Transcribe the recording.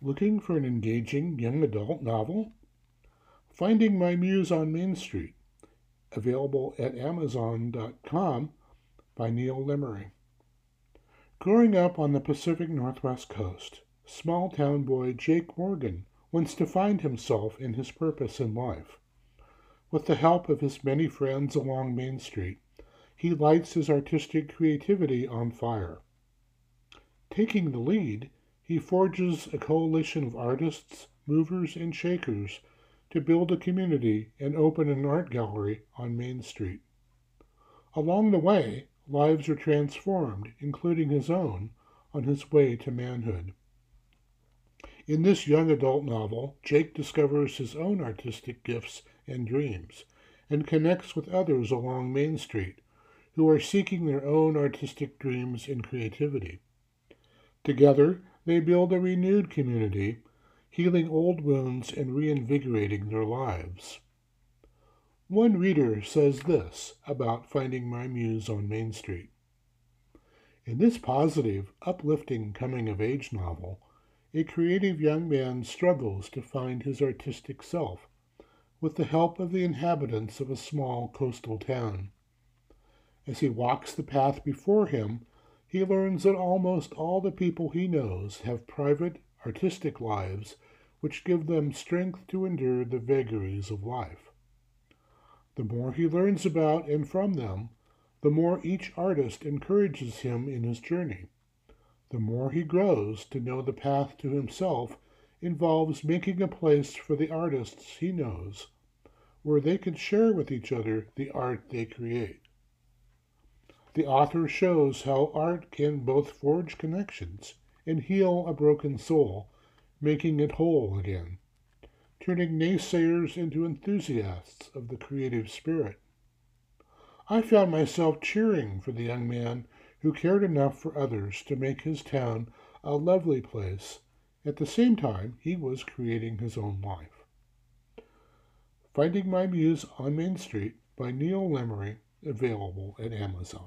Looking for an engaging young adult novel? Finding My Muse on Main Street, available at Amazon.com by Neal Lemery. Growing up on the Pacific Northwest coast, small town boy Jake Morgan wants to find himself and his purpose in life. With the help of his many friends along Main Street, he lights his artistic creativity on fire. Taking the lead, he forges a coalition of artists, movers, and shakers to build a community and open an art gallery on Main Street. Along the way, lives are transformed, including his own, on his way to manhood. In this young adult novel, Jake discovers his own artistic gifts and dreams and connects with others along Main Street who are seeking their own artistic dreams and creativity. Together, they build a renewed community, healing old wounds and reinvigorating their lives. One reader says this about finding my muse on Main Street. In this positive, uplifting coming of age novel, a creative young man struggles to find his artistic self with the help of the inhabitants of a small coastal town. As he walks the path before him, he learns that almost all the people he knows have private, artistic lives which give them strength to endure the vagaries of life. The more he learns about and from them, the more each artist encourages him in his journey. The more he grows to know the path to himself involves making a place for the artists he knows, where they can share with each other the art they create. The author shows how art can both forge connections and heal a broken soul, making it whole again, turning naysayers into enthusiasts of the creative spirit. I found myself cheering for the young man who cared enough for others to make his town a lovely place. At the same time, he was creating his own life. Finding My Muse on Main Street by Neal Lemery, available at Amazon.